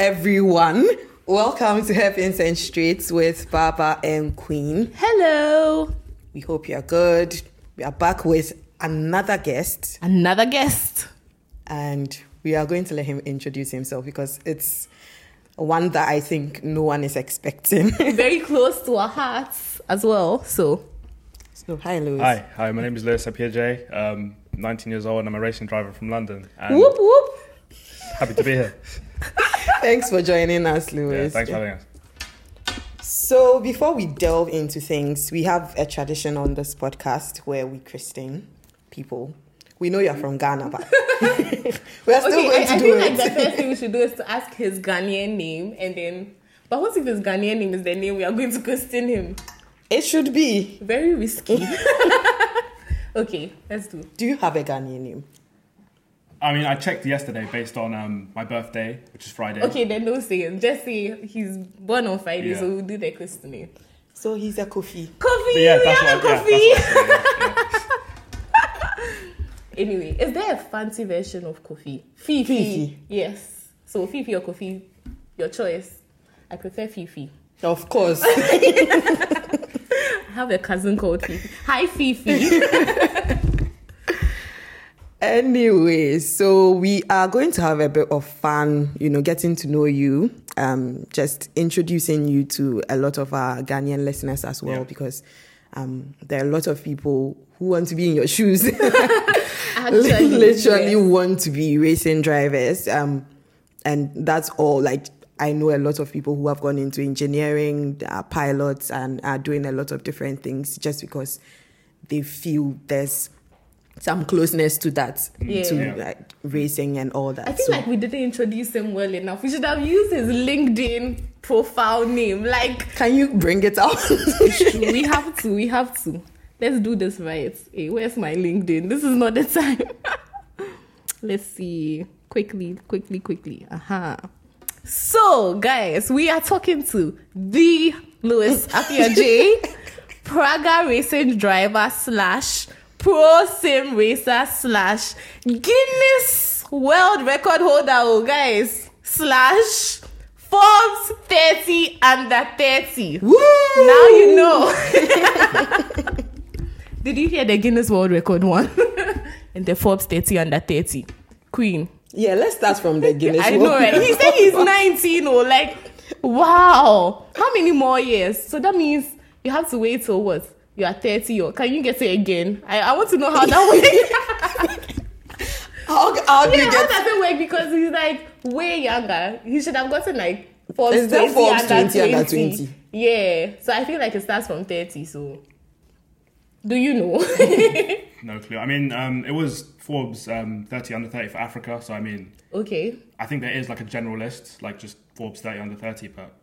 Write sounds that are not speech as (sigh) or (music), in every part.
Hello, everyone. Welcome to Happens and Streets with Baba and Queen. Hello. We hope you're good. We are back with another guest, Another guest. and we are going to let him introduce himself because it's one that I think no one is expecting. (laughs) Very close to our hearts as well. So, so, hi, Lewis. Hi, hi. My name is Lewis Appiagyei. Um, 19 years old, and I'm a racing driver from London. And whoop whoop. happy to be here. (laughs) Thanks for joining us, Yeah, Lewis. thanks for having us. So, before we delve into things, we have a tradition on this podcast where we christen people. We know you're from Ghana, but (laughs) we are still Okay, going I, to I do think it. like the first thing we should do is to ask his Ghanaian name and then. But what if his Ghanaian name is the name we are going to question him? It should be. Very risky. (laughs) okay, let's do. Do you have a Ghanaian name? I mean, I checked yesterday based on um, my birthday, which is Friday. Okay, then don't say it. Just say he's born on Friday, Yeah. so we'll do the questioning. So he's a Kofi. Coffee, yeah, we have a Kofi. that's what I said, yeah, (laughs) Anyway, is there a fancy version of Kofi? Fifi. Fifi. Yes. So Fifi or Kofi, your choice. I prefer Fifi. Of course. (laughs) I have a cousin called Fifi. Hi Fifi. (laughs) anyway, so we are going to have a bit of fun, you know, getting to know you, um, just introducing you to a lot of our Ghanaian listeners as well, Yeah. because um, there are a lot of people who want to be in your shoes. (laughs) Actually, literally yes. want to be racing drivers. Um, and that's all. Like I know a lot of people who have gone into engineering, are pilots, and are doing a lot of different things just because they feel there's some closeness to that, Yeah. to like racing and all that. I think So- like we didn't introduce him well enough. We should have used his LinkedIn profile name. Like can you bring it out? we have to, we have to. Let's do this right. Hey, where's my LinkedIn? This is not the time. (laughs) Let's see. Quickly, quickly, quickly. Aha. Uh-huh. So, guys, we are talking to the Lewis Appiagyei, (laughs) Praga racing driver slash pro sim racer slash Guinness World Record holder, oh, guys, slash Forbes 30 under 30. Woo! Now you know. (laughs) Did you hear the Guinness World Record one? (laughs) and the Forbes 30 under 30. Queen. Yeah, let's start from the Guinness. (laughs) I know, right? He said he's 19, oh, like, wow. How many more years? So that means you have to wait till what? You are 30 or can you get it again? I, I want to know how that works. How, how do yeah, you how get? does it work? Because he's like way younger. He should have gotten like Forbes Is 20 Forbes under 20 under 20? Yeah. So I feel like it starts from 30. So do you know? (laughs) No clue. I mean, um, it was Forbes um, 30 under 30 for Africa. So, I mean, okay. I think there is like a general list, like just Forbes 30 under 30. But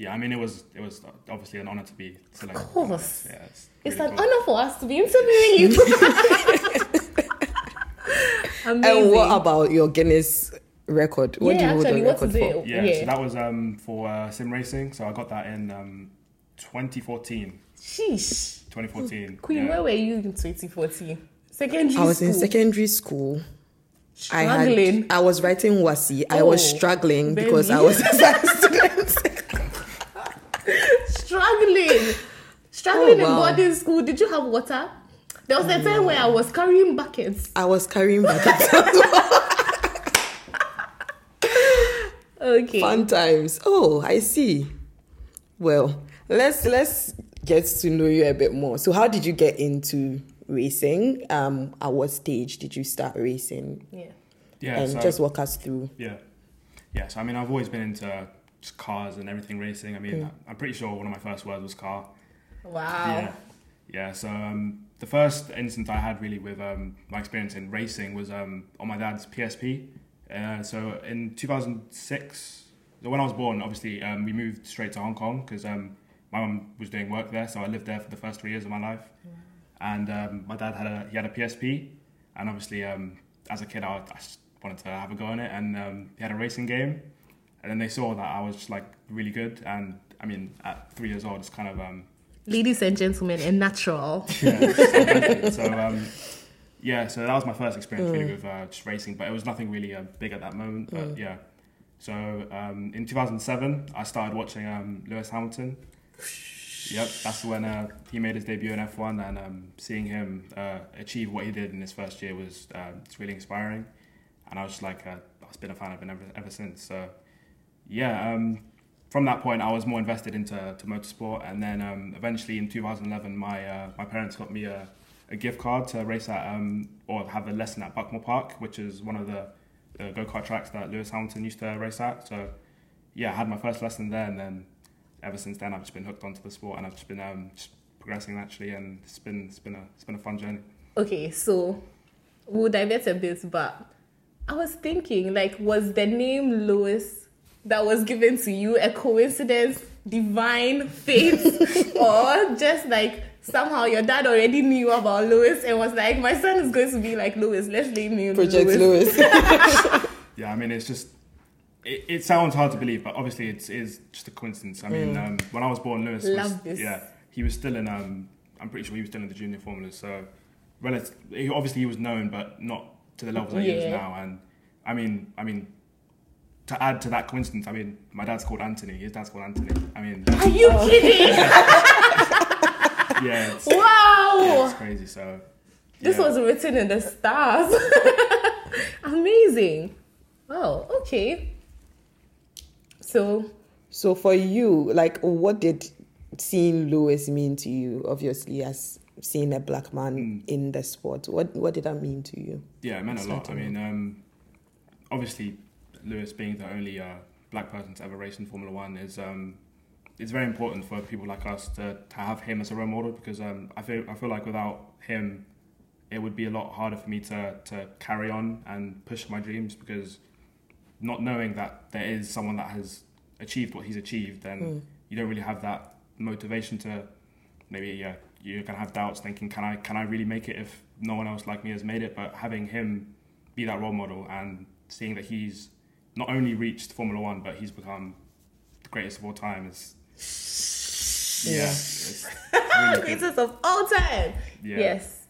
yeah, I mean, it was it was obviously an honor to be selected. Of course. Yeah, it's It's really an cool. honor for us to be interviewing you. (laughs) And what about your Guinness record? What do you yeah, hold the what record is for? it? Yeah, so that was um, for uh, sim racing. So I got that in um, 2014. Sheesh. 2014. Queen, yeah. where were you in 2014? Secondary I was school. in secondary school. I Struggling. had I was writing WASSCE. I was Oh, struggling baby. because I was (laughs) a student. Struggling. (laughs) Struggling Oh, wow. in boarding school. Did you have water? There was a time where I was carrying buckets. I was carrying buckets. (laughs) Okay. Fun times. Oh, I see. Well, let's let's get to know you a bit more. So, how did you get into racing? Um, at what stage did you start racing? Yeah. Yeah, and so, just walk us through. yeah, yeah. So I mean, I've always been into just cars and everything racing. I mean, I'm pretty sure one of my first words was car. Wow. Yeah, yeah. So um, the first instance I had really with um, my experience in racing was um, on my dad's PSP. Uh, so in 2006, so when I was born, obviously um, we moved straight to Hong Kong because um, my mum was doing work there. So I lived there for the first three years of my life. And um, my dad had a he had a PSP, and obviously um, as a kid I, I just wanted to have a go on it. And um, he had a racing game, and then they saw that I was just like really good. And I mean, at three years old, it's kind of um, Ladies and gentlemen, a natural. (laughs) yeah, so, so um, yeah, so that was my first experience really with uh, just racing, but it was nothing really uh, big at that moment. But yeah, So um, in 2007, I started watching um, Lewis Hamilton. Yep, that's when uh, he made his debut in F1, and um, seeing him uh, achieve what he did in his first year was uh, it's really inspiring. And I was just like, uh, I've been a fan of him ever, ever since. So yeah, um, from that point, I was more invested into to motorsport, and then um, eventually in 2011, my uh, my parents got me a, a gift card to race at um, or have a lesson at Buckmore Park, which is one of the, the go kart tracks that Lewis Hamilton used to race at. So yeah, I had my first lesson there, and then ever since then, I've just been hooked onto the sport, and I've just been um, just progressing naturally, and it's been it's been a it's been a fun journey. Okay, so we'll divert a bit, but I was thinking, like, was the name Lewis that was given to you a coincidence, divine fate, (laughs) or just like somehow your dad already knew about Lewis and was like, my son is going to be like Lewis, let's name him Project Lewis. Lewis. (laughs) Yeah, I mean, it's just. It, it sounds hard to believe, but obviously it's is just a coincidence. I mean, um, when I was born, Lewis was this. yeah, he was still in. Um, I'm pretty sure he was still in the junior formulas. So, relative, obviously he was known, but not to the level that he is now. And I mean, I mean, to add to that coincidence, I mean, my dad's called Anthony. His dad's called Anthony. I mean, Are you (laughs) kidding? yeah, it's, yeah, wow! it's crazy. So, This yeah. was written in the stars. (laughs) Amazing. Oh, okay. So, So for you, like, what did seeing Lewis mean to you? Obviously, as seeing a black man Mm. in the sport, what what did that mean to you? Yeah, it meant a lot. I Certainly. mean, um, obviously, Lewis being the only uh, black person to ever race in Formula One is um, it's very important for people like us to, to have him as a role model because um, I feel I feel like without him, it would be a lot harder for me to to carry on and push my dreams because not knowing that there is someone that has achieved what he's achieved, then Mm. you don't really have that motivation to maybe yeah you're gonna have doubts thinking can I can I really make it if no one else like me has made it but having him be that role model and seeing that he's not only reached Formula One but he's become the greatest of all time is yeah, Yeah. it's really (laughs) greatest of all time. yeah Yes.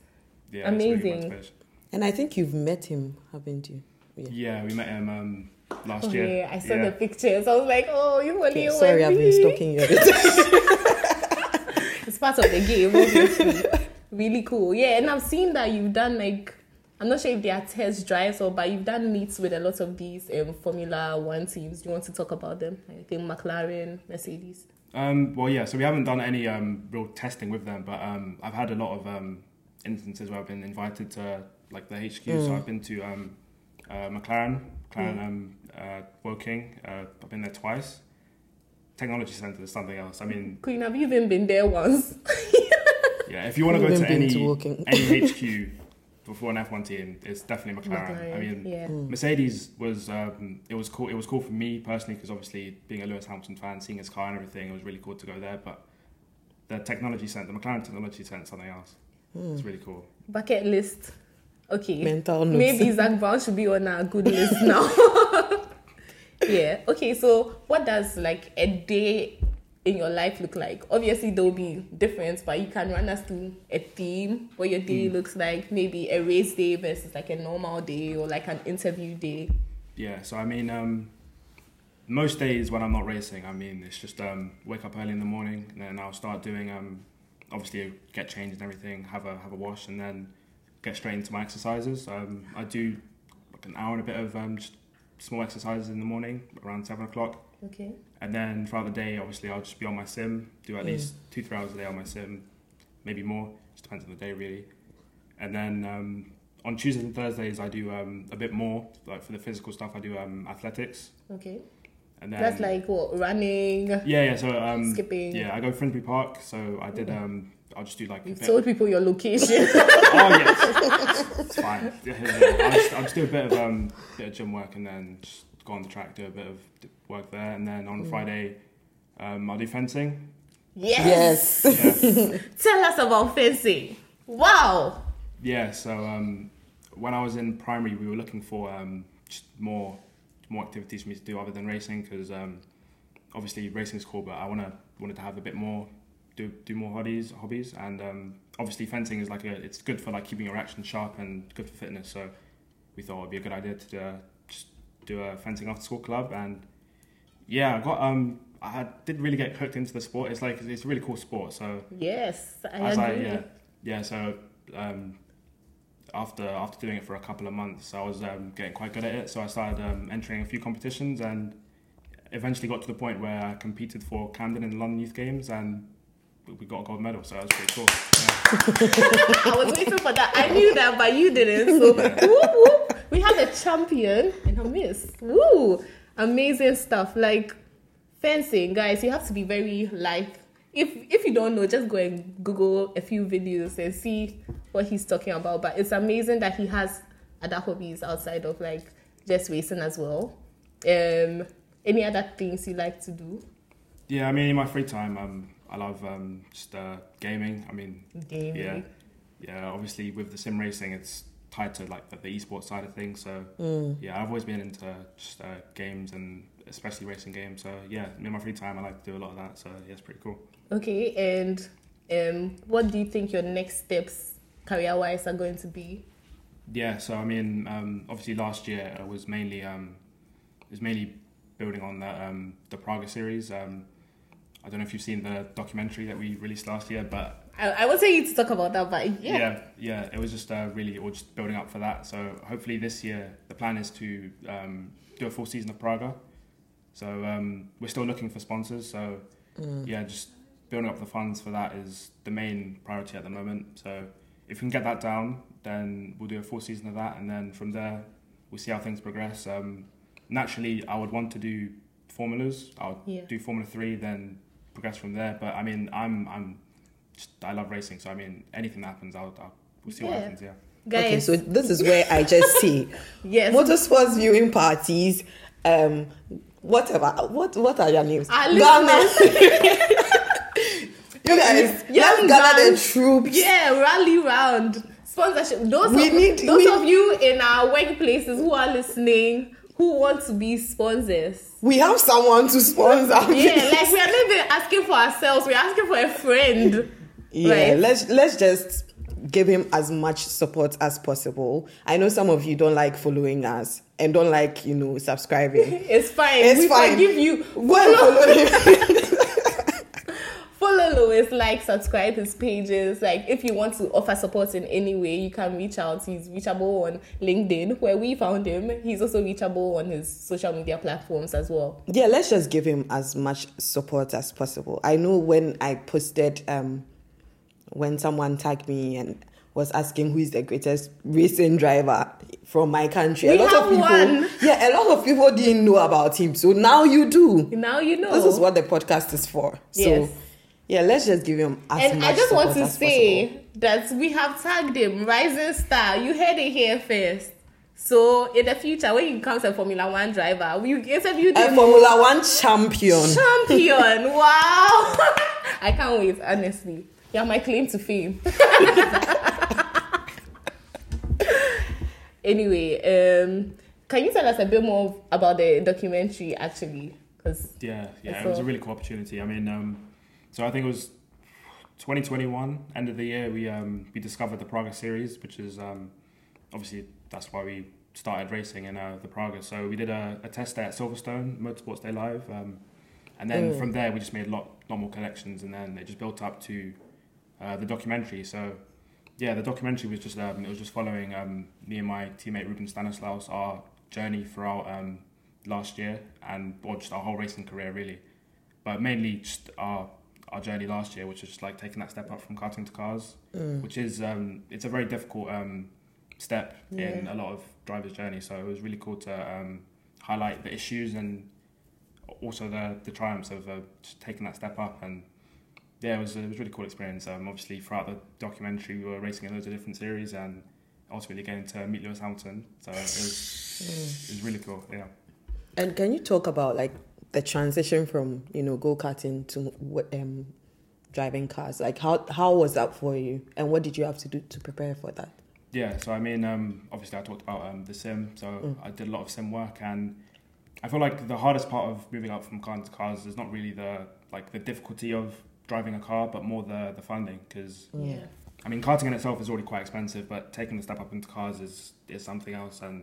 yeah, it's really amazing. And I think you've met him, haven't you? Yeah. yeah we met him um, last Oh, year yeah, I saw yeah. the pictures. I was like, oh, you only Okay, sorry, I've been stalking you. (laughs) It's part of the game, obviously. really cool. Yeah, and I've seen that you've done like I'm not sure if they are test drives or but you've done meets with a lot of these um, Formula One teams. Do you want to talk about them? I think McLaren, Mercedes. Um, well, yeah. So we haven't done any um, real testing with them, but um, I've had a lot of um, instances where I've been invited to like the HQ. So I've been to um, uh, McLaren, McLaren, um, uh, Woking. Uh, I've been there twice. Technology Centre is something else. I mean, Queen, have you even been there once? (laughs) yeah. If you want to go to any to any HQ (laughs) before an F1 team, it's definitely McLaren. McLaren, I mean, yeah. Mercedes was um, it was cool. It was cool for me personally because obviously being a Lewis Hamilton fan, seeing his car and everything, it was really cool to go there. But the technology center, the McLaren technology center, something else. It's really cool. Bucket list. Okay. Mental notes. Maybe Zak Brown should be on our good list now. (laughs) (laughs) yeah. Okay. So, what does like a day in your life look like? Obviously, there will be difference, but you can run us through a theme what your day looks like. Maybe a race day versus like a normal day or like an interview day. Yeah. So I mean, um, most days when I'm not racing, I mean, it's just um, wake up early in the morning and then I'll start doing um, obviously get changed and everything, have a have a wash, and then get straight into my exercises. Um, I do like an hour and a bit of um, just small exercises in the morning around seven o'clock. Okay. And then throughout the day, obviously, I'll just be on my sim, do at least two, three hours a day on my sim, maybe more, just depends on the day, really. And then um, on Tuesdays and Thursdays, I do um, a bit more, like for the physical stuff, I do um, athletics. Okay. And then, That's like what running. yeah, yeah, so um, Skipping. Yeah, I go Finsbury Park, so I did, um, I'll just do like You've told people your location. (laughs) oh, yes, (laughs) it's fine. (laughs) Yeah, yeah, I'll, just, I'll just do a bit of, um, bit of gym work and then just go on the track, do a bit of work there. And then on Friday, um, I'll do fencing. yes. yes. Yeah. (laughs) Tell us about fencing. Wow. Yeah, so um, when I was in primary, we were looking for um, just more more activities for me to do other than racing because um, obviously racing is cool, but I wanna wanted to have a bit more do do more hobbies hobbies and um, obviously fencing is like a it's good for like keeping your action sharp and good for fitness. So we thought it'd be a good idea to uh, just do a fencing after school club, and yeah, I got um, I didn't really get hooked into the sport. It's like it's a really cool sport. So Yes, I I was agree. like, yeah, yeah. So um, after after doing it for a couple of months, I was um, getting quite good at it. So I started um, entering a few competitions and eventually got to the point where I competed for Camden in the London Youth Games and we- got a gold medal. So that was pretty cool. Yeah. (laughs) I was waiting for that. I knew that, but you didn't. So (laughs) whoop, whoop. We have a champion in her midst. Woo! Amazing stuff. Like fencing, guys. You have to be very like. If if you don't know, just go and Google a few videos and see what he's talking about. But it's amazing that he has other hobbies outside of like just racing as well. Um, any other things you like to do? yeah, I mean, in my free time, um, I love um, just uh, gaming. I mean, Gaming. yeah, yeah. Obviously, with the sim racing, it's tied to like the, the esports side of things. So Mm. yeah, I've always been into just uh, games and especially racing games. So yeah, in my free time, I like to do a lot of that. So yeah, it's pretty cool. Okay, and um, what do you think your next steps career wise are going to be? Yeah, so I mean, um, obviously last year I was mainly um, it was mainly building on the um, the Praga series. Um, I don't know if you've seen the documentary that we released last year, but I, I wasn't you to talk about that, but yeah. yeah, yeah, it was just uh, really all just building up for that. So hopefully this year the plan is to um, do a full season of Praga. So um, we're still looking for sponsors. So yeah, just building up the funds for that is the main priority at the moment. So if we can get that down, then we'll do a full season of that, and then from there we'll see how things progress. Um, naturally, I would want to do formulas. I'll Yeah. do Formula Three, then progress from there. But I mean, I'm I'm just, I love racing, so I mean, anything that happens, I'll, I'll we'll see what happens. Yeah. Guys, Okay, so this is where I just see (laughs) yes. motorsports viewing parties. Um, whatever. What what are your names? Our Ghana. (laughs) You guys, Young let's gather the guns. troops. Yeah, rally round. Sponsorship. Those We of, need- those we- of you in our workplaces who are listening who want to be sponsors. We have someone to sponsor. Yeah, (laughs) like we are not even asking for ourselves, we're asking for a friend. Yeah, let's let's just give him as much support as possible. I know some of you don't like following us and don't like, you know, subscribing. (laughs) It's fine. It's we fine. forgive you. And follow. Follow (laughs) Lewis, like, subscribe his pages. Like, if you want to offer support in any way, you can reach out. He's reachable on LinkedIn, where we found him. He's also reachable on his social media platforms as well. yeah, let's just give him as much support as possible. I know when I posted um when someone tagged me and was asking who is the greatest racing driver from my country. We a lot of people one. Yeah, a lot of people didn't know about him. So now you do. Now you know. This is what the podcast is for. So yeah, let's just give him as and much I just want to say possible. that we have tagged him Rising Star. You heard it here first. So in the future, when he becomes a Formula One driver, we interviewed a him. Formula One champion. champion. wow. (laughs) I can't wait, honestly. Yeah, my claim to fame. (laughs) anyway, um, can you tell us a bit more about the documentary actually? Because Yeah, yeah, it was a really cool opportunity. I mean, um, so I think it was 2021, end of the year, we um, we discovered the Praga series, which is um, obviously that's why we started racing in uh, the Praga. So we did a, a test day at Silverstone Motorsports Day Live, um, and then Mm. from there we just made a lot, lot more connections, and then it just built up to uh, the documentary. So yeah, the documentary was just um, it was just following um, me and my teammate Ruben Stanislaus our journey throughout um, last year and or just our whole racing career really, but mainly just our our journey last year, which was just like taking that step up from karting to cars, Mm. which is um, it's a very difficult um, step in a lot of drivers' journey. So it was really cool to um, highlight the issues and also the the triumphs of uh, just taking that step up and yeah, it was it was a really cool experience. Um, obviously, throughout the documentary, we were racing in loads of different series and ultimately getting to meet Lewis Hamilton. So it was (laughs) it was really cool. Yeah. And can you talk about like the transition from you know go karting to um, driving cars? Like how how was that for you, and what did you have to do to prepare for that? Yeah, so I mean, um, obviously, I talked about um, the sim. So I did a lot of sim work, and I feel like the hardest part of moving up from car to cars is not really the like the difficulty of driving a car, but more the the funding. Because yeah, I mean, karting in itself is already quite expensive, but taking the step up into cars is is something else. And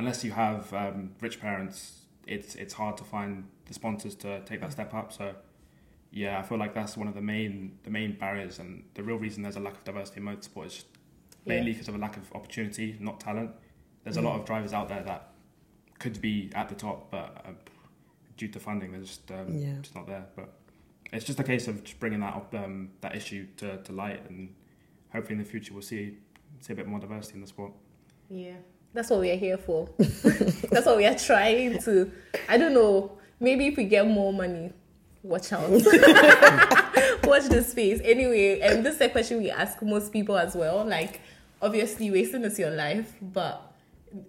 unless you have um, rich parents, it's it's hard to find the sponsors to take that step up. So yeah, I feel like that's one of the main the main barriers, and the real reason there's a lack of diversity in motorsport is mainly because of a lack of opportunity, not talent. There's a lot of drivers out there that could be at the top, but uh, due to funding, they're just um, Yeah. just not there. But it's just a case of just bringing that up, um, that issue to, to light, and hopefully in the future we'll see see a bit more diversity in the sport. Yeah, that's what we are here for. (laughs) that's what we are trying to. I don't know. Maybe if we get more money, watch out. (laughs) watch this space. Anyway, and this is a question we ask most people as well. Like, obviously, racing is your life, but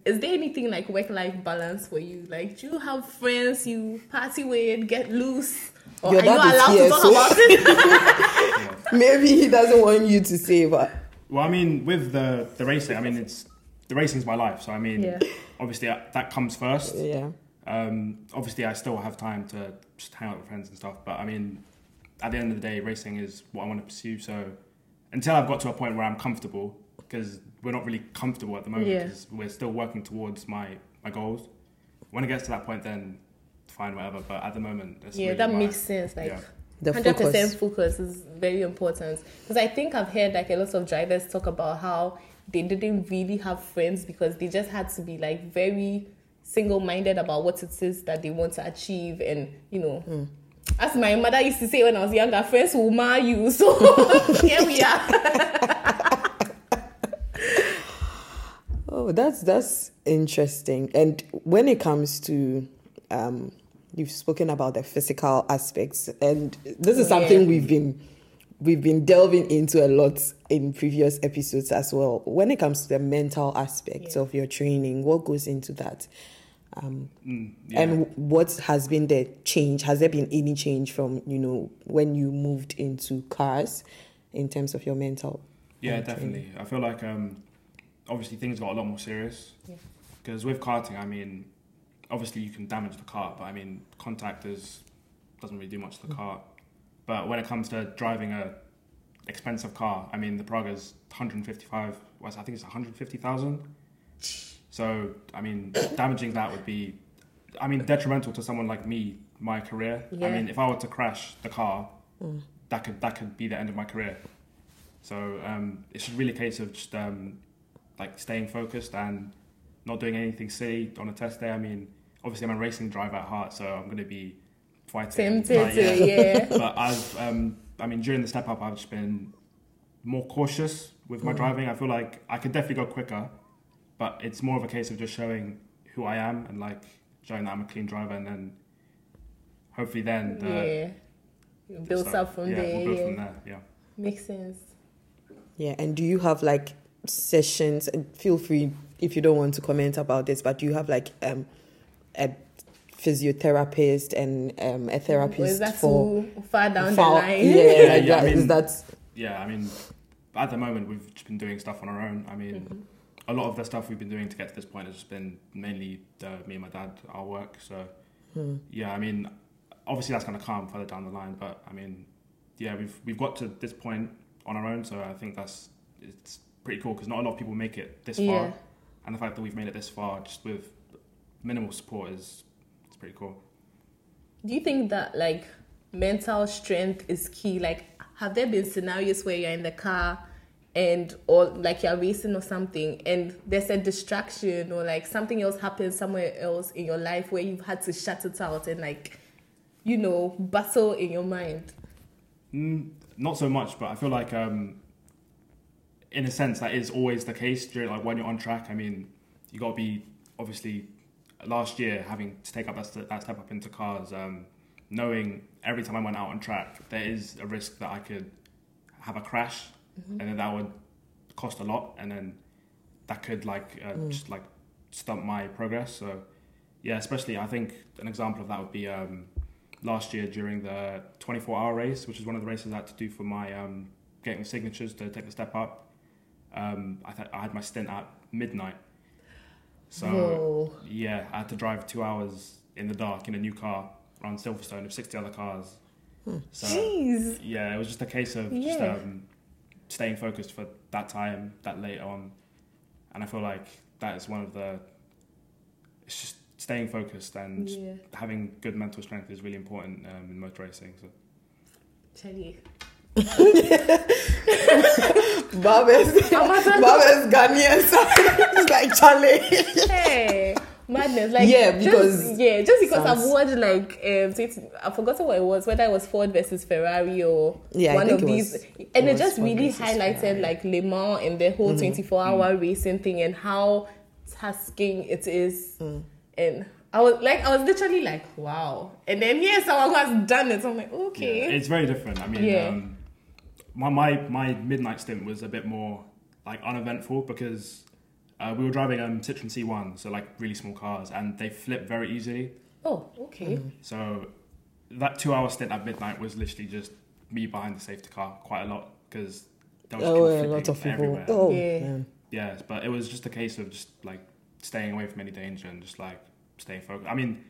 is there anything like work-life balance for you? Like, do you have friends you party with, get loose? Or Your are you dad is allowed here, to talk so- about (laughs) it? (laughs) Maybe he doesn't want you to say, but Well, I mean, with the the racing, I mean, it's the racing's my life. So I mean, Yeah. obviously uh, that comes first. yeah. Um, obviously, I still have time to just hang out with friends and stuff. But I mean, at the end of the day, racing is what I want to pursue. So until I've got to a point where I'm comfortable, because we're not really comfortable at the moment, Yeah. because we're still working towards my my goals. When it gets to that point, then fine, whatever. But at the moment, that's Yeah, really that my- makes sense. Like, yeah. The 100% focus is very important because I think I've heard like a lot of drivers talk about how they didn't really have friends because they just had to be like very single minded about what it is that they want to achieve and you know. Hmm. As my mother used to say when I was younger, friends will mar you. (laughs) So (laughs) here we are. Oh, that's that's interesting. And when it comes to, um, you've spoken about the physical aspects, and this is Yeah. something we've been we've been delving into a lot in previous episodes as well. When it comes to the mental aspects Yeah. of your training, what goes into that? Um, Mm, yeah. And what has been the change? Has there been any change from you know when you moved into cars in terms of your mental? Yeah, and training? definitely. I feel like um, obviously things got a lot more serious Yeah. because with karting, I mean, obviously you can damage the cart, but I mean, contact is doesn't really do much to the cart. But when it comes to driving a expensive car, I mean, the Praga is 155. Was I think it's 150,000. So I mean, damaging that would be, I mean, detrimental to someone like me, my career. I mean, if I were to crash the car, that could that could be the end of my career. So um, it's really a case of just um, like staying focused and not doing anything silly on a test day. I mean, obviously I'm a racing driver at heart, so I'm going to be fighting. Tempted Like, to, yeah. (laughs) But I've, um, I mean, during the step up, I've just been more cautious with my driving. I feel like I could definitely go quicker, but it's more of a case of just showing who I am and like showing that I'm a clean driver, and then hopefully then the yeah. It builds stuff- up from yeah, there. We'll build yeah. from there. Yeah. Makes sense. Yeah, and do you have like sessions? And feel free if you don't want to comment about this, but do you have like um, a physiotherapist and um, a Or therapist is that for too far down for- the line? Yeah, Yeah, like yeah, I mean- that Yeah, I mean, at the moment we've just been doing stuff on our own. I mean, Mm-hmm. a lot of the stuff we've been doing to get to this point has just been mainly the, me and my dad, our work. So Hmm. yeah, I mean, obviously that's going to come further down the line, but I mean, yeah, we've we've got to this point on our own, so I think that's it's pretty cool because not a lot of people make it this Yeah. far, and the fact that we've made it this far just with minimal support is it's pretty cool. Do you think that like mental strength is key? Like, have there been scenarios where you're in the car and or like you're racing or something and there's a distraction or like something else happens somewhere else in your life where you've had to shut it out and like you know battle in your mind? Mm, not so much, but I feel like, um, in a sense, that is always the case during like when you're on track. I mean, you got to be obviously last year having to take up that, that step up into cars, um, knowing every time I went out on track, there is a risk that I could have a crash, and then that would cost a lot, and then that could like uh, just like stump my progress. So yeah, especially I think an example of that would be. Um, last year during the 24 hour race, which is one of the races I had to do for my um, getting signatures to take the step up. Um, I, th- I had my stint at midnight. So, Whoa. yeah, I had to drive two hours in the dark in a new car around Silverstone with 60 other cars. So, Jeez. yeah, it was just a case of just um, staying focused for that time, that late on. And I feel like that is one of the it's just staying focused and Yeah. having good mental strength is really important um, in motor racing. So Chelly. Bob (laughs) is Bob is Ghanaian, it's like Charlie. Hey, madness! Like Yeah, just- because yeah, just because sounds- I've watched like um, so it's, I've forgotten what it was, whether it was Ford versus Ferrari or Yeah, one of these, was- and it it just Ford really highlighted Ferrari. Mm-hmm. like Le Mans and the whole 24 hour racing thing and how tasking it is. Mm. and. I was like, I was literally like, wow. And then here's someone who has done it. So I'm like, yeah, okay. it's very different. I mean, Yeah. um, my, my my midnight stint was a bit more like uneventful because uh, we were driving um, Citroen C1, so like really small cars, and they flip very easily. oh, okay. Mm. So that two hour stint at midnight was literally just me behind the safety car quite a lot because there was Oh, people a lot flipping of people. everywhere. Oh, Yeah. man. Yeah, but it was just a case of just like staying away from any danger and just like staying focused. I mean,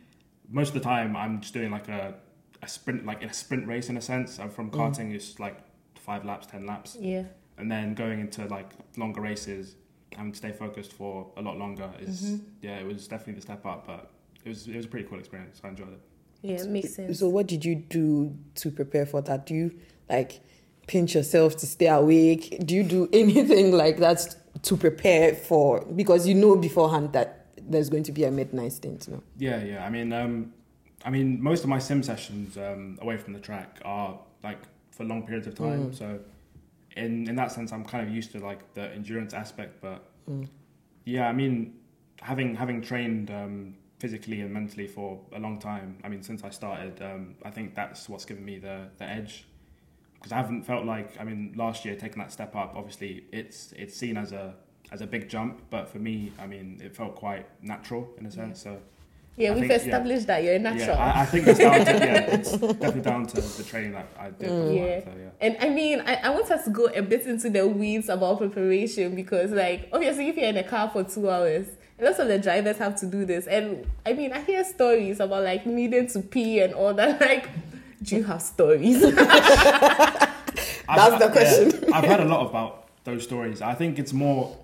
most of the time I'm just doing like a, a sprint, like in a sprint race in a sense. I'm from karting, it's like five laps, ten laps, Yeah. and then going into like longer races and stay focused for a lot longer is yeah, it was definitely the step up, but it was it was a pretty cool experience. I enjoyed it. Yeah, it makes sense. So, what did you do to prepare for that? Do you like pinch yourself to stay awake? Do you do (laughs) anything like that to prepare for? Because you know beforehand that there's going to be a midnight stint. No? Yeah, yeah. I mean, um, I mean, most of my sim sessions um, away from the track are like for long periods of time. So, in in that sense, I'm kind of used to like the endurance aspect. But yeah, I mean, having having trained um, physically and mentally for a long time. I mean, since I started, um, I think that's what's given me the the edge. Because I haven't felt like, I mean, last year taking that step up. Obviously, it's it's seen as a as a big jump, but for me, I mean, it felt quite natural in a sense. So yeah, I we've think- yeah. established that you're a natural. yeah, I, I think it's down to (laughs) yeah, it's definitely down to the training that I did before. Yeah. So, yeah. And I mean, I, I want us to go a bit into the weeds about preparation because, like, obviously, if you're in a car for two hours, lots of the drivers have to do this. And I mean, I hear stories about like needing to pee and all that. (laughs) Like, do you have stories? (laughs) I've- That's the yeah, question. I've heard a lot about those stories. I think it's more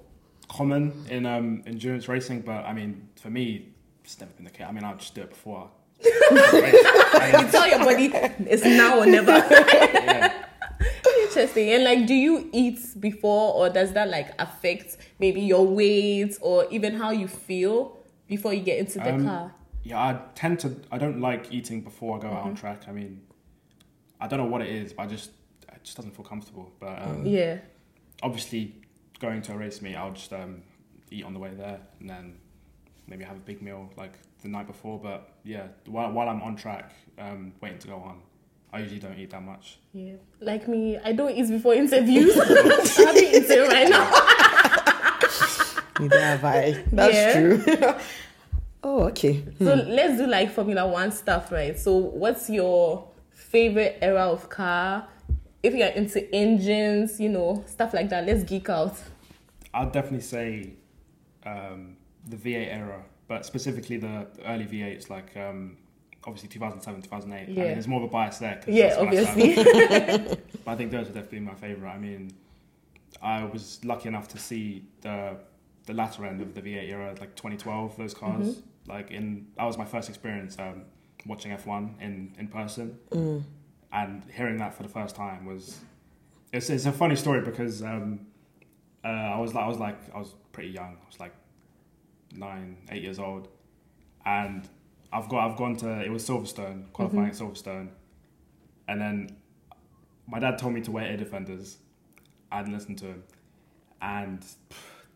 common in um, endurance racing, but I mean, for me, never been the case. I mean, I'll just do it before. I, you tell your body it's now or never. yeah. Interesting. And like, do you eat before, or does that like affect maybe your weight or even how you feel before you get into the Um, car? yeah, I tend to. I don't like eating before I go out on Mm-hmm. track. I mean, I don't know what it is, but I just it just doesn't feel comfortable. But um, Yeah. obviously, going to a race meet, I'll just um, eat on the way there, and then maybe have a big meal like the night before. But yeah, while while I'm on track, um, waiting to go on, I usually don't eat that much. Yeah. Like me, I don't eat before interviews. (laughs) I'm eating right now. Neither have I. That's Yeah. true. (laughs) oh, okay. So let's do like Formula One stuff, right? So what's your favorite era of car? If you're into engines, you know, stuff like that, let's geek out. I'll definitely say um, the V8 era, but specifically the early V8s, like um, obviously 2007, 2008. I Yeah. mean, there's more of a bias there. 'cause Yeah, I obviously. (laughs) (laughs) but I think those are definitely my favourite. I mean, I was lucky enough to see the the latter end of the V8 era, like 2012. Those cars, Mm-hmm. like in that was my first experience um, watching F1 in in person, Mm. and hearing that for the first time was. It's, it's a funny story because um, uh, I was I was like I was pretty young. I was like nine, eight years old, and I've got I've gone to it was Silverstone qualifying at Silverstone, and then my dad told me to wear air defenders. I didn't listen to him, and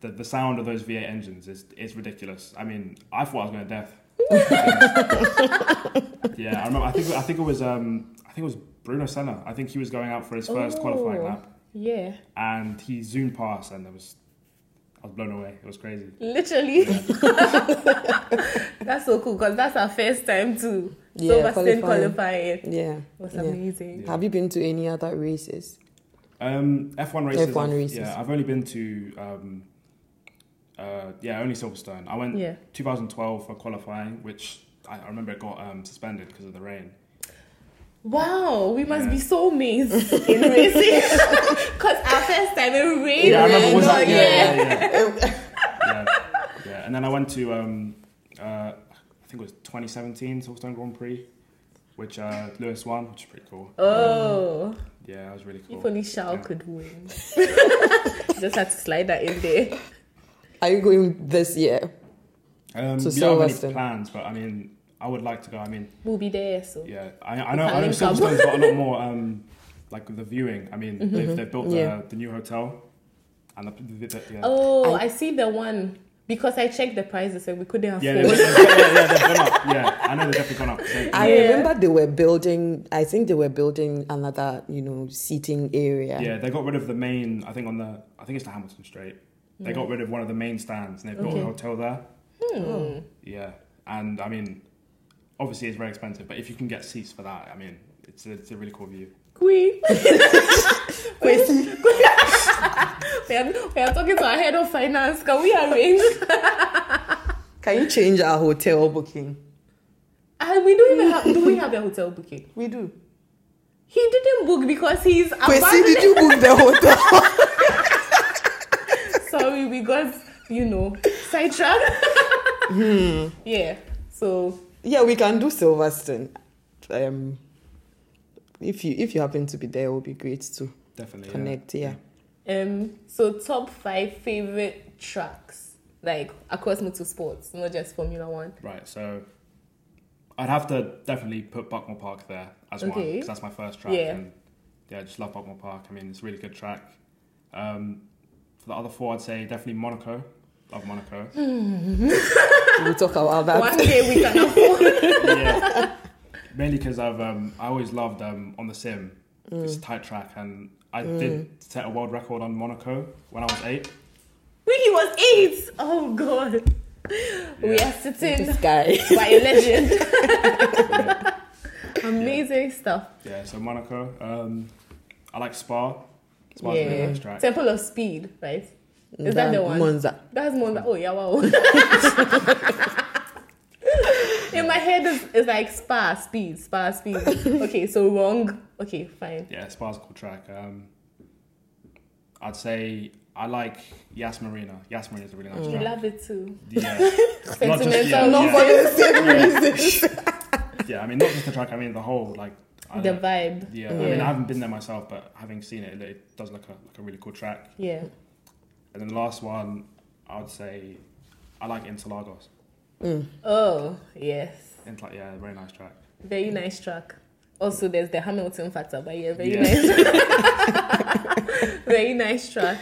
the the sound of those V8 engines is is ridiculous. I mean, I thought I was going to death. (laughs) yeah, I remember. I think I think it was um I think it was Bruno Senna. I think he was going out for his first qualifying lap, Yeah. and he zoomed past, and there was I was blown away. It was crazy. Literally. (laughs) that's so cool because that's our first time too. Yeah, Silverstone qualifying. qualifying. Yeah. It was yeah. amazing. Have you been to any other races? Um, F1 races. F1 I've- races. Yeah, I've only been to um, uh, yeah, only Silverstone. I went Yeah. 2012 for qualifying, which I, I remember it got um, suspended because of the rain. Wow, we must Yeah. be soulmates in racing. Because our first time in rain. Yeah, I remember. Was that? yeah. Yeah, yeah, yeah. (laughs) yeah, yeah. And then I went to um, uh, I think it was 2017 Silverstone Grand Prix, which uh, Lewis won, which is pretty cool. Oh, Yeah, that was really cool. if only Shao Yeah. could win. (laughs) Just had to slide that in there. Are you going this year? Um, So we don't have plans, but I mean, I would like to go. I mean, We'll be there, so. yeah, I, I know. I know link. Silverstone's got a lot (laughs) more um, like the viewing. I mean, they've, they've built the, Yeah. the new hotel, and the, the, the, yeah. Oh, I- I, see the one. Because I checked the prices and we couldn't afford Yeah, they've, they've, yeah, yeah, they've gone up. Yeah, I know they've definitely gone up. So, I Yeah. remember they were building. I think they were building another, you know, seating area. yeah, they got rid of the main. I think on the. I think it's the Hamilton Straight. They got rid of one of the main stands and they built Okay. a hotel there. Hmm. Yeah, and I mean, obviously it's very expensive, but if you can get seats for that, I mean, it's a, it's a really cool view. Queen. Wait. we, are, we are talking to our head of finance. Can we arrange? Can you change our hotel booking? And we don't even have. Do we have a hotel booking? We do. He didn't book because he's. Kwesi, abandoning- did you book the hotel? (laughs) Sorry, we got you know sidetracked. Hmm. Yeah. So yeah, we can do Silverstone. Um, if you if you happen to be there, it would be great to Definitely. connect. Yeah. um. So top five favorite tracks like across motorsports, not just Formula One. Right, so I'd have to definitely put Buckmore Park there as one because that's my first track. Yeah. And yeah, I just love Buckmore Park. I mean, it's a really good track. Um, for the other four, I'd say definitely Monaco. Love Monaco. (laughs) We'll talk about that. One day we can afford. (laughs) yeah. Mainly because I've um, I always loved um, on the sim. It's a tight track, and I did set a world record on Monaco when I was eight. When he was eight. Oh God. We Yeah. are sitting This guy. by a legend. (laughs) Yeah, Amazing stuff. yeah, so Monaco. Um, I like Spa. Spa's a really Yeah. nice track. Temple of Speed, right? Is that the one? Monza. That's Monza. Oh yeah, wow. (laughs) In my head is it's like spa speed, spa speed. (laughs) Okay, so wrong. Okay, fine. Yeah, Spa's a cool track. Um, I'd say I like Yas Marina. Yas Marina is a really nice We track. love it too. Yeah. (laughs) not just, Sentimental. yeah, Not for yeah, the same reason. yeah, I mean, not just the track, I mean, the whole, like, I The vibe. yeah, I mean, I haven't been there myself, but having seen it, it, it does look a, like a really cool track. Yeah. And then the last one, I would say I like Interlagos. Oh yes, Inter- yeah, very nice track. very nice track. Also, there's the Hamilton factor, but yeah, very Yeah. nice. (laughs) very nice track.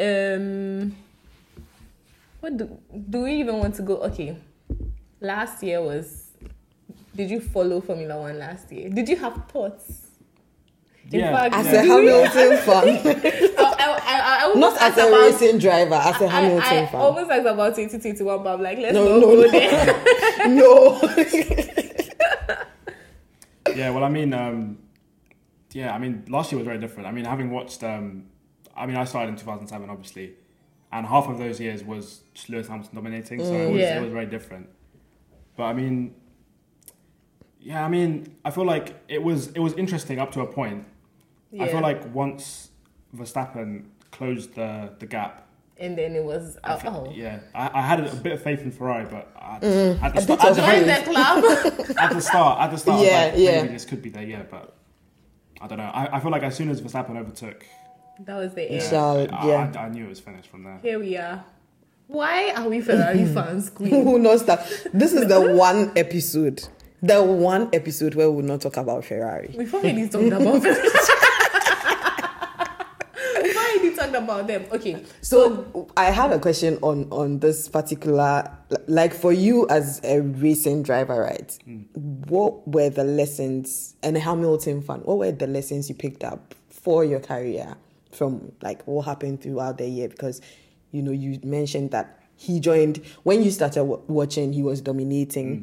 Um, what do do we even want to go? Okay, last year was. Did you follow Formula One last year? Did you have thoughts? In yeah, fact, As a Hamilton (laughs) fan, I, I, I, I not as a about- racing driver, as a I, Hamilton I fan. almost asked about 2021, but I'm like, let's No, not no, no. there. (laughs) no. (laughs) Yeah, well, I mean, um, yeah, I mean, last year was very different. I mean, having watched, um, I mean, I started in 2007, obviously, and half of those years was just Lewis Hamilton dominating, so it, was, Yeah. it was very different. But I mean, yeah, I mean, I feel like it was it was interesting up to a point. I Yeah. feel like once Verstappen closed the the gap, and then it was I oh, fe- oh. yeah, I, I had a bit of faith in Ferrari, but at, Mm. at, the, a at, the, join faith. the at the start, at the start, Yeah, I was like, yeah. maybe this could be there, yeah, but I don't know. I, I feel like as soon as Verstappen overtook, that was the yeah, end. So, yeah. I, I knew it was finished from there. Here we are. Why are we Ferrari (laughs) fans, (laughs) Who knows that? This is the (laughs) one episode, the one episode where we will not talk about Ferrari. We've already talked about them. We've already talked about them. Okay, So I have a question on on this particular, like for you as a racing driver, right? Hmm. What were the lessons and a Hamilton fan? What were the lessons you picked up for your career from like what happened throughout the year? Because you know you mentioned that he joined when you started w- watching, he was dominating,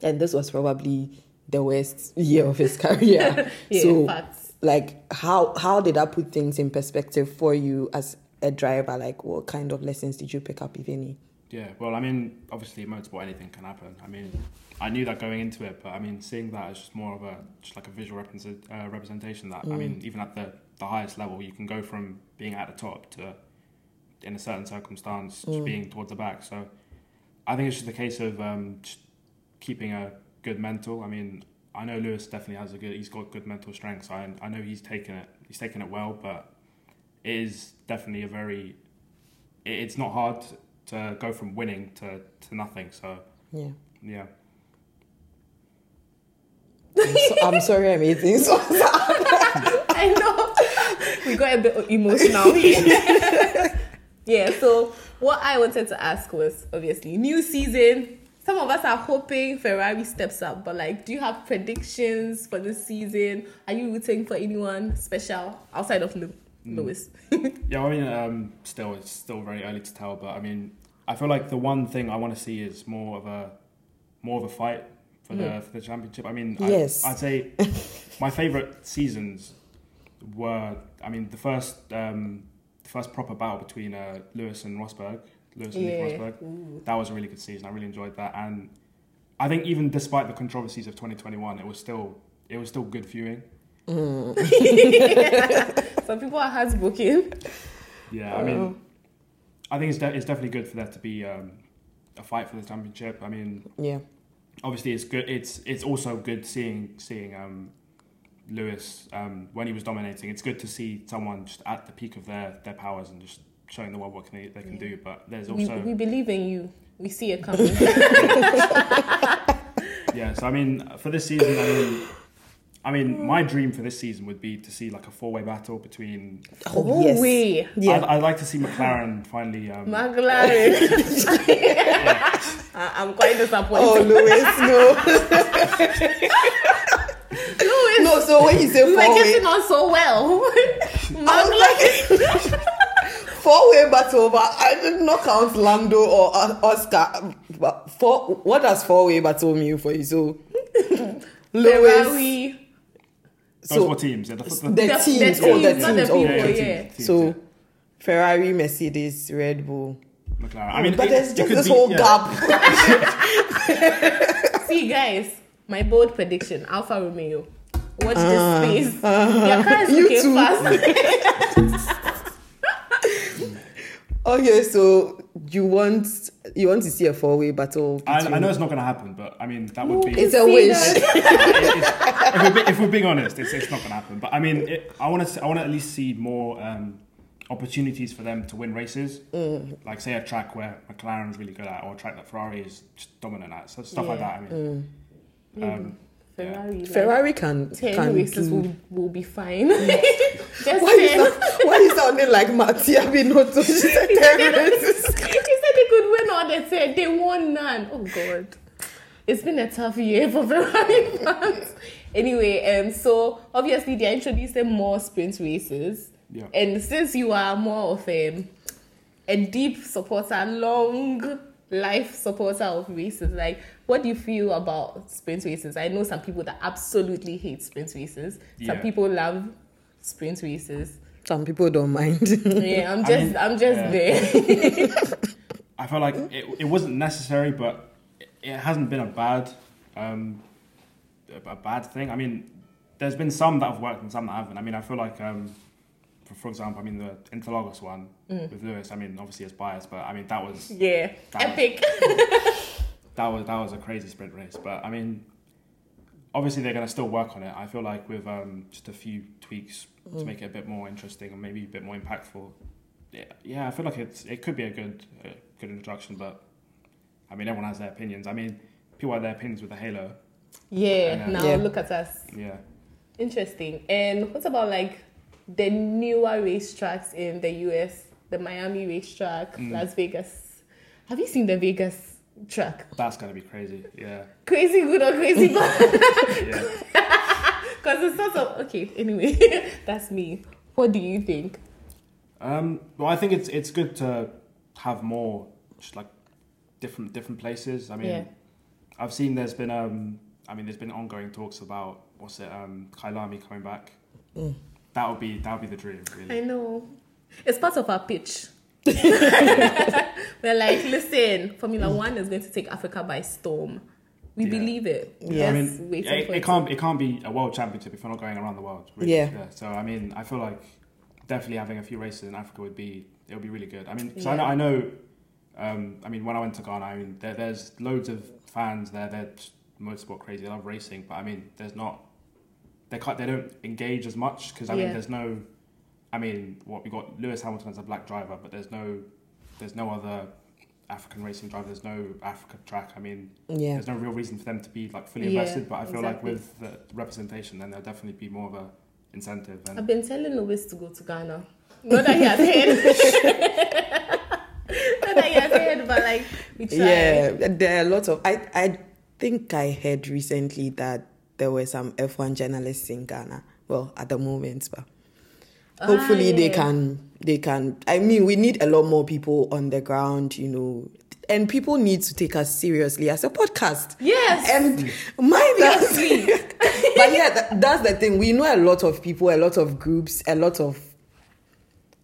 hmm. and this was probably the worst year of his (laughs) career. Yeah, so facts. Like how how did that put things in perspective for you as a driver like what kind of lessons did you pick up if any Yeah, well, I mean, obviously, motorsport, anything can happen. I mean, I knew that going into it, but I mean, seeing that as just more of a just like a visual represent, uh, representation. That I mean, even at the the highest level, you can go from being at the top to in a certain circumstance just being towards the back. So I think it's just a case of um, just keeping a good mental. I mean, I know Lewis definitely has a good. He's got good mental strength. I, I know he's taken it. He's taken it well, but it is definitely a very. It, it's not hard to go from winning to, to nothing. So Yeah. yeah. So, I'm sorry I'm eating. So (laughs) I know. we got a bit emotional (laughs) yeah, so what I wanted to ask was obviously new season. Some of us are hoping Ferrari steps up, but like, do you have predictions for this season? Are you rooting for anyone special outside of Lew- Lewis? (laughs) Yeah, I mean, (laughs) um, still, it's still very early to tell, but I mean, I feel like the one thing I want to see is more of a more of a fight for the for the championship. I mean, Yes. I, I'd say (laughs) my favorite seasons were, I mean, the first um, the first proper battle between uh, Lewis and Rosberg, Lewis and Yeah. Rosberg. That was a really good season. I really enjoyed that, and I think even despite the controversies of 2021, it was still it was still good viewing. (laughs) Some people are heartbroken. Yeah, I mean, I think it's, de- it's definitely good for there to be um, a fight for the championship. I mean, yeah. obviously it's good. It's it's also good seeing seeing um, Lewis um, when he was dominating. It's good to see someone just at the peak of their, their powers and just showing the world what can they, they can do. But there's also we believe in you. We see it coming. (laughs) (laughs) yeah. So I mean, for this season, I mean. I mean, my dream for this season would be to see like a four-way battle between. Oh, yes. way. Yeah. I'd, I'd like to see McLaren finally. Um, McLaren. (laughs) I- I'm quite disappointed. Oh, Lewis, no. Lewis, no, so when you say we were four way, getting on so well. I was like, four way battle, but I did not count Lando or uh, Oscar. But four, what does four way battle mean for you? So, (laughs) Lewis, Ferrari. those so were teams. Yeah, the, the, the, The- teams, the oh, the teams, not the teams, oh, people, yeah. teams, teams, So. Ferrari, Mercedes, Red Bull. McLaren. I mean, but it- there's just this be- whole yeah. gap. (laughs) See, guys, my bold prediction Alfa Romeo. Watch Ah, this space. Your car is you looking too. fast. (laughs) okay, so you want you want to see a four way battle? I, I know it's not going to happen, but I mean that would be. It's a wish. that? (laughs) if, we're, be- if we're being honest, it's, it's not going to happen. But I mean, it, I want to. I want to at least see more um, opportunities for them to win races. Mm. Like say a track where McLaren's really good at, or a track that Ferrari is just dominant at. So stuff like that. I mean, um, Ferrari. Like, Ferrari can 10 can races do. will, will be fine. (laughs) Just Why is that, why is sounding like Mattia Binotto? She said (laughs) ten races. he said they could win all they said. They won none. Oh God. It's been a tough year for Ferrari (laughs) fans. anyway, um, so obviously they're introducing more sprint races. Yeah. And since you are more of a, a deep supporter, long life supporter of races, like what do you feel about sprint races? I know some people that absolutely hate sprint races. Some Yeah. people love sprint races. Some people don't mind. (laughs) Yeah, I'm I just mean, I'm just yeah. there. (laughs) I feel like it, it wasn't necessary, but it, it hasn't been a bad, um, a, a bad thing. I mean, there's been some that have worked and some that haven't. I mean, I feel like, um, for, for example, I mean the Interlagos one with Lewis. I mean, obviously it's biased, but I mean that was yeah. That was- Epic. (laughs) that was that was a crazy sprint race. But I mean, obviously they're going to still work on it. I feel like with um, just a few tweaks to make it a bit more interesting and maybe a bit more impactful. Yeah, yeah, I feel like it's it could be a good uh, good introduction, but I mean everyone has their opinions. I mean people have their opinions with the Halo. Yeah, Yeah. now Yeah. look at us. Yeah, Interesting. And what about like the newer racetracks in the US? The Miami racetrack, Mm. Las Vegas. Have you seen the Vegas track? that's going to be crazy. Yeah, Crazy good or crazy bad? (laughs) (laughs) yeah. Because it's sort of okay. Anyway, (laughs) that's me. What do you think? Um, well, I think it's it's good to have more just like different different places. I mean, Yeah. I've seen there's been um, I mean, there's been ongoing talks about what's it um, Kyalami coming back. That would be that would be the dream, Really. I know. It's part of our pitch. (laughs) We're like, listen, Formula One is going to take Africa by storm. We Yeah. believe it. Yeah. I mean, waiting it, it it. can't it can't be a world championship if you're not going around the world. Really. Yeah. So I mean, I feel like definitely having a few races in Africa would be it would be really good. I mean, 'cause I Yeah. know, I know Um, I mean, when I went to Ghana, I mean, there, there's loads of fans there. They're just motorsport crazy. They love racing, but I mean, there's not. They can't. They don't engage as much because I Yeah. mean, there's no. I mean, what we got Lewis Hamilton as a black driver, but there's no. There's no other African racing driver. There's no Africa track. I mean, Yeah. there's no real reason for them to be like fully Yeah, invested. But I feel like with the representation, then there'll definitely be more of a incentive. And I've been telling Lewis to go to Ghana. Not that he has heard. (laughs) Not that he has heard, but like we try. Yeah, there are a lot of. I I think I heard recently that there were some F1 journalists in Ghana. Well, at the moment, but hopefully Ah, they can. They can. I mean, we need a lot more people on the ground. You know. And people need to take us seriously as a podcast. Yes. And (laughs) mind us. (laughs) (laughs) But yeah, that, that's the thing. We know a lot of people, a lot of groups, a lot of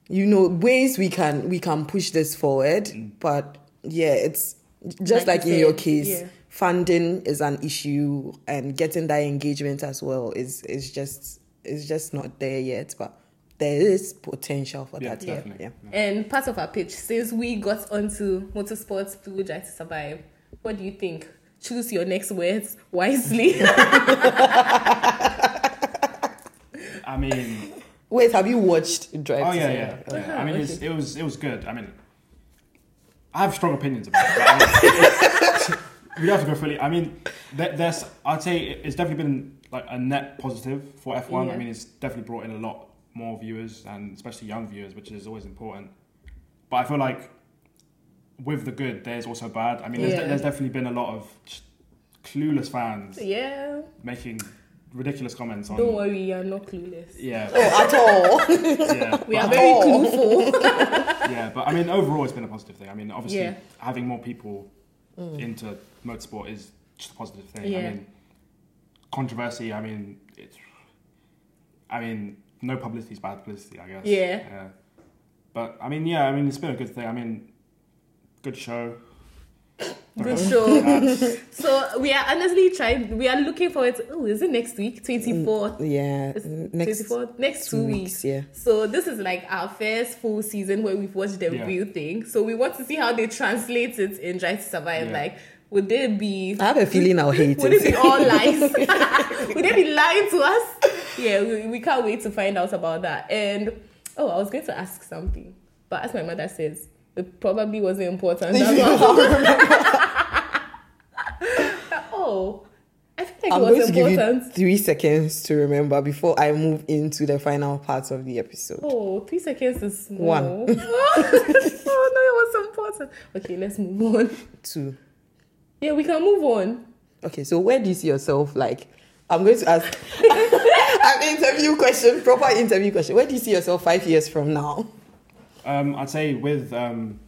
you know ways we can we can push this forward. But yeah, it's just Like like, in your case, yeah. Funding is an issue, and getting that engagement as well is is just is just not there yet. But there is potential for Yeah, that. Yeah, definitely. yeah. And part of our pitch, since we got onto motorsports through Drive to Survive, what do you think? Choose your next words wisely. (laughs) I mean, Wait, have you watched Drive? oh to yeah, yeah. yeah. Uh-huh, I mean, it's, okay. it was it was good. I mean, I have strong opinions about it. But I mean, we have to go fully. I mean, there, there's I'd say it's definitely been like a net positive for F1. Yeah. I mean, it's definitely brought in a lot more viewers and especially young viewers, which is always important. But I feel like with the good, there's also bad. I mean, there's, Yeah. there's definitely been a lot of clueless fans yeah. making ridiculous comments on. Don't worry, you're not clueless. Yeah, Oh, at all. (laughs) yeah, (laughs) We are very clueful. (laughs) yeah, but I mean, overall, it's been a positive thing. I mean, obviously, Yeah. having more people Mm. into motorsport is just a positive thing. I mean, controversy. I mean, it's. I mean, no publicity is bad publicity. I guess. Yeah. Yeah. But I mean, yeah. I mean, it's been a good thing. I mean, good show. Good show. (laughs) So we are honestly trying. We are looking forward. To, oh, is it next week? Twenty fourth. Mm, yeah, next 24th? next two, two weeks. weeks, yeah. So this is like our first full season where we've watched the Yeah. real thing. So we want to see how they translate it in Drive to Survive. Yeah. Like, would they be? I have a feeling I'll hate it? Would it be all (laughs) lies? (laughs) would they be lying to us? Yeah, we, we can't wait to find out about that. And oh, I was going to ask something, but as my mother says, it probably wasn't important. (laughs) That's (laughs) oh, I feel like I'm it going was to give you important. three seconds to remember before I move into the final parts of the episode. Oh, three seconds is small. One. (laughs) oh no, it was important. Okay, let's move on. Two. Yeah, we can move on. Okay, so where do you see yourself? Like, I'm going to ask an interview question, proper interview question. Where do you see yourself five years from now? Um, I'd say with um,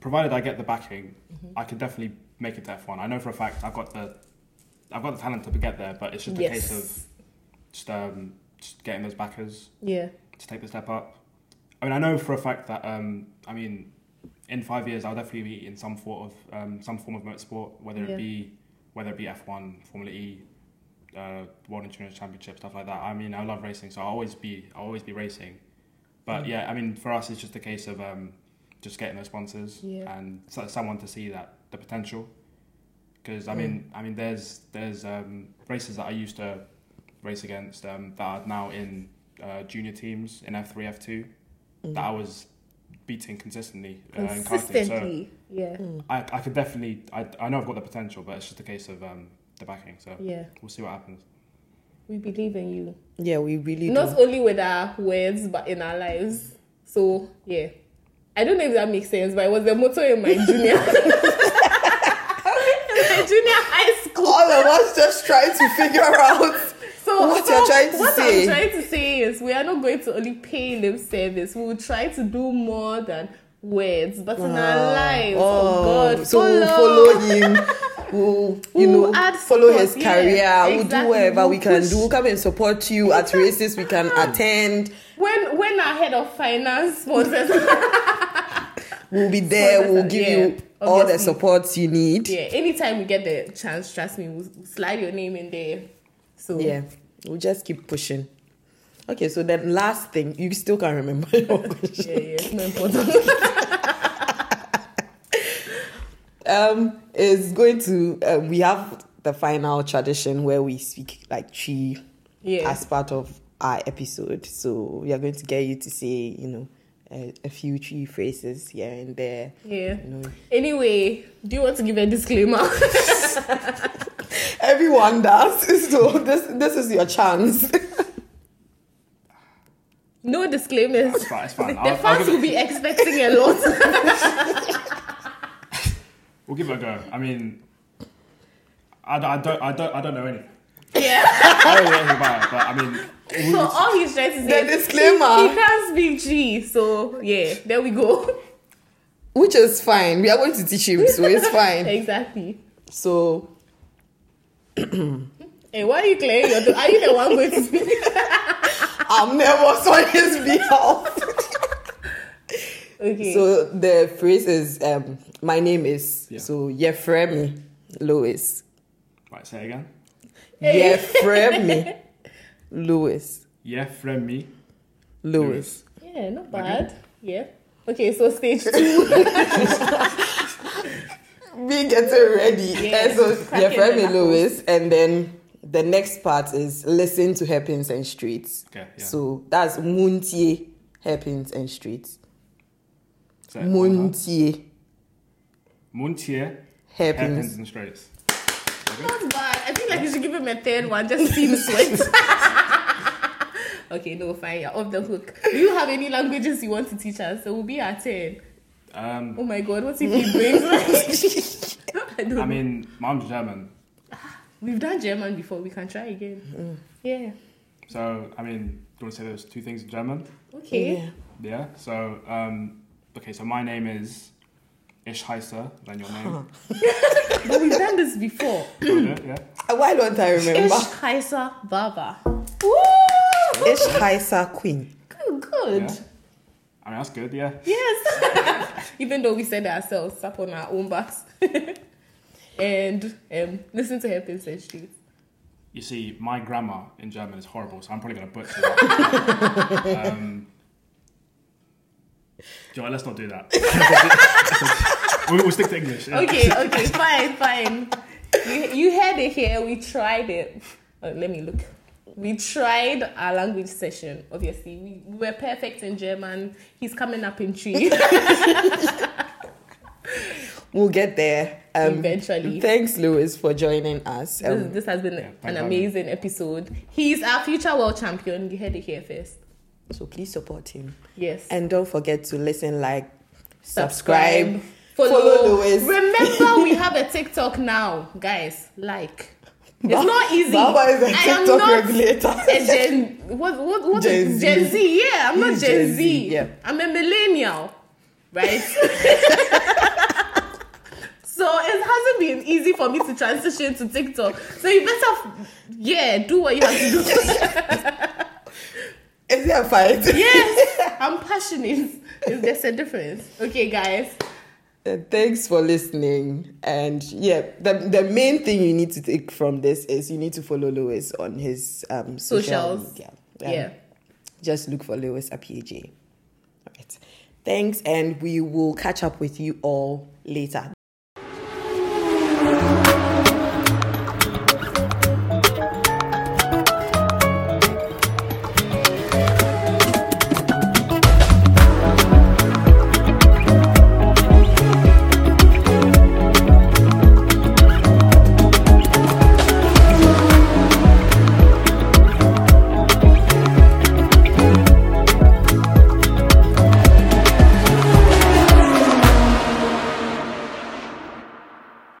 provided I get the backing, Mm-hmm. I could definitely make it to F1. I know for a fact I've got the I've got the talent to get there, but it's just a Yes. case of just um, just getting those backers Yeah. to take the step up. I mean, I know for a fact that um, I mean, in five years I'll definitely be in some form of um, some form of motorsport, whether Yeah. it be whether it be F1, Formula E, uh, World Endurance Championship, stuff like that. I mean, I love racing, so I'll always be I'll always be racing. But yeah, I mean, for us, it's just a case of um, just getting those sponsors Yeah. and so- someone to see that the potential. Because I mean, I mean, there's there's um, races that I used to race against um, that are now in uh, junior teams in F three, F two that I was beating consistently uh, in. So Consistently. yeah. I, I could definitely I, I know I've got the potential, but it's just a case of um, the backing. So Yeah. we'll see what happens. We believe in you. Yeah, we really Not do. only with our words, but in our lives. So, yeah. I don't know if that makes sense, but it was the motto in my junior. in (laughs) (laughs) my junior high school. All of us just trying to figure (laughs) out. So What so you're trying to what say. I'm trying to say is we are not going to only pay lip service. We will try to do more than words, but in our ah. lives. Oh, oh, God. so we'll follow him. We'll, you know, add follow his support, yeah, career. We'll do whatever we can do. We'll come and support you at races we can ah. attend. When when our head of finance sponsors (laughs) We'll be there. Sponsors, We'll give yeah, you all the support you need. Yeah, anytime we get the chance, trust me, we'll slide your name in there. So Yeah, we'll just keep pushing. Okay, so then last thing, you still can't remember (laughs) your question. yeah, yeah, it's not important. (laughs) um, is going to. Uh, we have the final tradition where we speak like Twi Yeah. as part of our episode. So we are going to get you to say, you know, a, a few Twi phrases here and there. Yeah. You know, Anyway, do you want to give a disclaimer? (laughs) everyone does. (laughs) So this this is your chance. no disclaimers. It's fine. It's fine. The I'll, I'll fans will be expecting a lot. (laughs) we'll give it a go. I mean, I, don't- I don't. I don't. I don't know anything. yeah. (laughs) I don't know anything about it. But I mean, we- So all he's trying to say The is disclaimer. He, he can't speak Twi. So yeah, there we go. Which is fine. We are going to teach him, so it's fine. (laughs) exactly. So (clears throat) Hey, why are you clearing your? Are you the one going to speak? (laughs) I'm nervous on his behalf. Okay. So the phrase is um, my name is Yeah. so Yefremi Lewis. right. Say again. Hey. Yefremi (laughs) Lewis. Yeah, friend me. Lewis. yeah, not bad. Yeah. Okay, so stage two. (laughs) Me getting ready. Yeah, And so Yefremi knuckles. Lewis, and then the next part is listen to hairpins and streets. Okay. Yeah. So that's Muntie hairpins and streets. Say Montier. one more time. Muntie Muntier hairpins hairpins. and straights. not bad. I feel like you should give him a third one just to see him sweat. (laughs) okay, no, fine. You're off the hook. Do you have any languages you want to teach us? So we'll be at 10. Um, Oh my god, what if he brings (laughs) (laughs) I I mean, mom's German, We've done German before. We can try again. Mm. Yeah. so I mean, do you want to say those two things in German? Okay. Yeah. Yeah. So, um, okay. So my name is Ich heiße. Then your name. (laughs) But we've done this before. (coughs) Yeah. Why don't I remember? Ish Kaisa Baba. Ish Kaisa Queen. Good, good. Yeah. I mean, that's good. Yeah. Yes. (laughs) Even though we said it ourselves, up on our own backs. (laughs) and um, listen to her and streets. You see, my grammar in German is horrible, so I'm probably going to butcher that. um, (laughs) Joy, let's not do that. (laughs) we'll, we'll stick to English. yeah. Okay, (laughs) okay, fine, fine. You, you heard it here. We tried it. Oh, let me look. We tried our language session. Obviously, we, we were perfect in German. He's coming up in Twi We'll get there. Um, eventually. Thanks, Lewis, for joining us. This, Um, this has been Yeah, an thanks for amazing episode. He's our future world champion. You heard it here first. So please support him. Yes. And don't forget to listen, like, subscribe. follow. follow Lewis. Remember, (laughs) we have a TikTok now, guys. Like, it's Ba- not easy. Baba is a I am TikTok not regulator. a Gen. What? What? What? Gen is- Z. Gen Z. Yeah, I'm not Gen, Gen Z. Z, yeah. I'm a millennial, right? (laughs) so it hasn't been easy for me to transition to TikTok. So you better, yeah, do what you have to do. (laughs) Is there a fight? yes, (laughs) I'm passionate. There's a difference. Okay, guys. Uh, Thanks for listening. And yeah, the, the main thing you need to take from this is you need to follow Lewis on his um, social Socials. media. Yeah. Just look for Lewis APJ. All right. Thanks, and we will catch up with you all later.